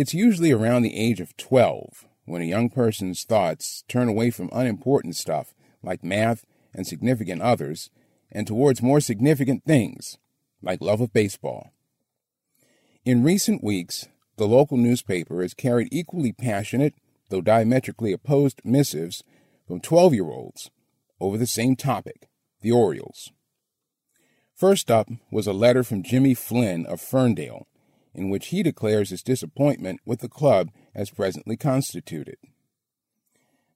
It's usually around the age of 12 when a young person's thoughts turn away from unimportant stuff like math and significant others and towards more significant things like love of baseball. In recent weeks, the local newspaper has carried equally passionate, though diametrically opposed missives from 12 year olds over the same topic the Orioles. First up was a letter from Jimmy Flynn of Ferndale, in which he declares his disappointment with the club as presently constituted.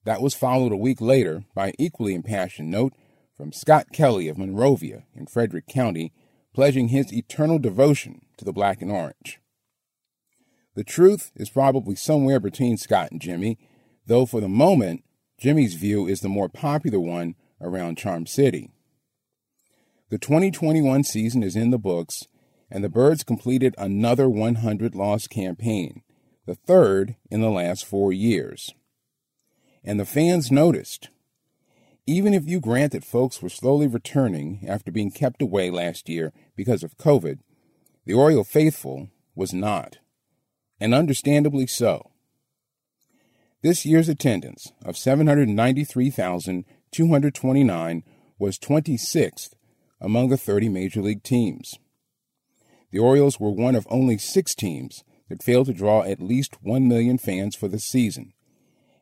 That was followed a week later by an equally impassioned note from Scott Kelly of Monrovia in Frederick County, pledging his eternal devotion to the black and orange. The truth is probably somewhere between Scott and Jimmy, though for the moment, Jimmy's view is the more popular one around Charm City. The 2021 season is in the books, and the Birds completed another 100 loss campaign, the third in the last four years. And the fans noticed. Even if you grant that folks were slowly returning after being kept away last year because of COVID, the Oriole faithful was not, and understandably so. This year's attendance of 793,229 was 26th among the 30 major league teams. The Orioles were one of only six teams that failed to draw at least 1 million fans for the season,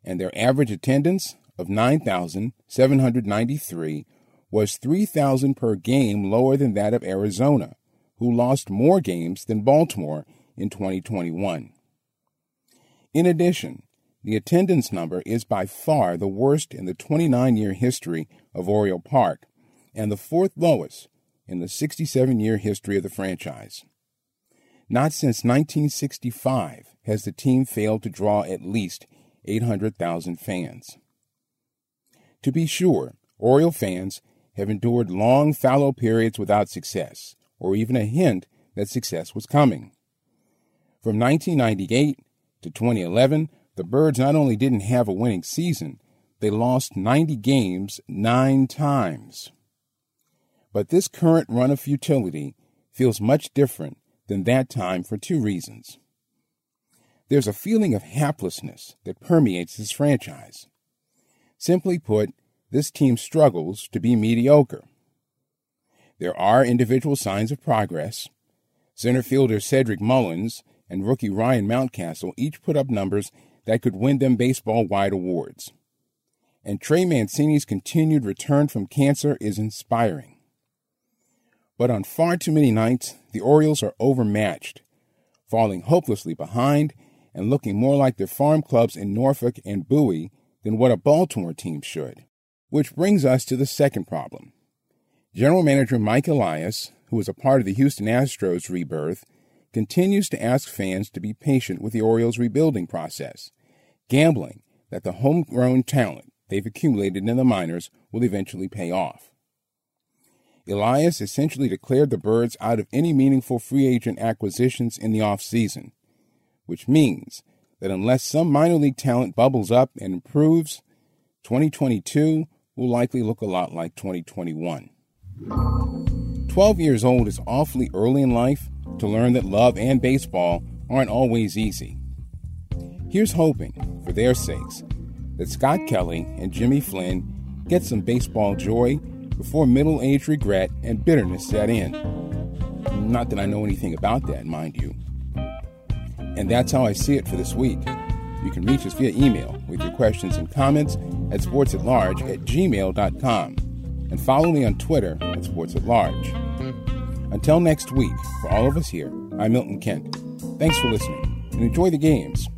and their average attendance of 9,793 was 3,000 per game lower than that of Arizona, who lost more games than Baltimore in 2021. In addition, the attendance number is by far the worst in the 29 year history of Oriole Park, and the fourth lowest in the 67 year history of the franchise. Not since 1965 has the team failed to draw at least 800,000 fans. To be sure, Oriole fans have endured long fallow periods without success, or even a hint that success was coming. From 1998 to 2011, the Birds not only didn't have a winning season, they lost 90 games nine times. But this current run of futility feels much different than that time for two reasons. There's a feeling of haplessness that permeates this franchise. Simply put, this team struggles to be mediocre. There are individual signs of progress. Center fielder Cedric Mullins and rookie Ryan Mountcastle each put up numbers that could win them baseball wide awards. And Trey Mancini's continued return from cancer is inspiring. But on far too many nights, the Orioles are overmatched, falling hopelessly behind and looking more like their farm clubs in Norfolk and Bowie than what a Baltimore team should. Which brings us to the second problem. General Manager Mike Elias, who was a part of the Houston Astros rebirth, continues to ask fans to be patient with the Orioles' rebuilding process, gambling that the homegrown talent they've accumulated in the minors will eventually pay off. Elias essentially declared the Birds out of any meaningful free agent acquisitions in the offseason, which means that unless some minor league talent bubbles up and improves, 2022 will likely look a lot like 2021. 12 years old is awfully early in life to learn that love and baseball aren't always easy. Here's hoping, for their sakes, that Scott Kelly and Jimmy Flynn get some baseball joy before middle age regret and bitterness set in. Not that I know anything about that, mind you. And that's how I see it for this week. You can reach us via email with your questions and comments at sportsatlarge at gmail.com and follow me on Twitter at Sports at Large. Until next week, for all of us here, I'm Milton Kent. Thanks for listening and enjoy the games.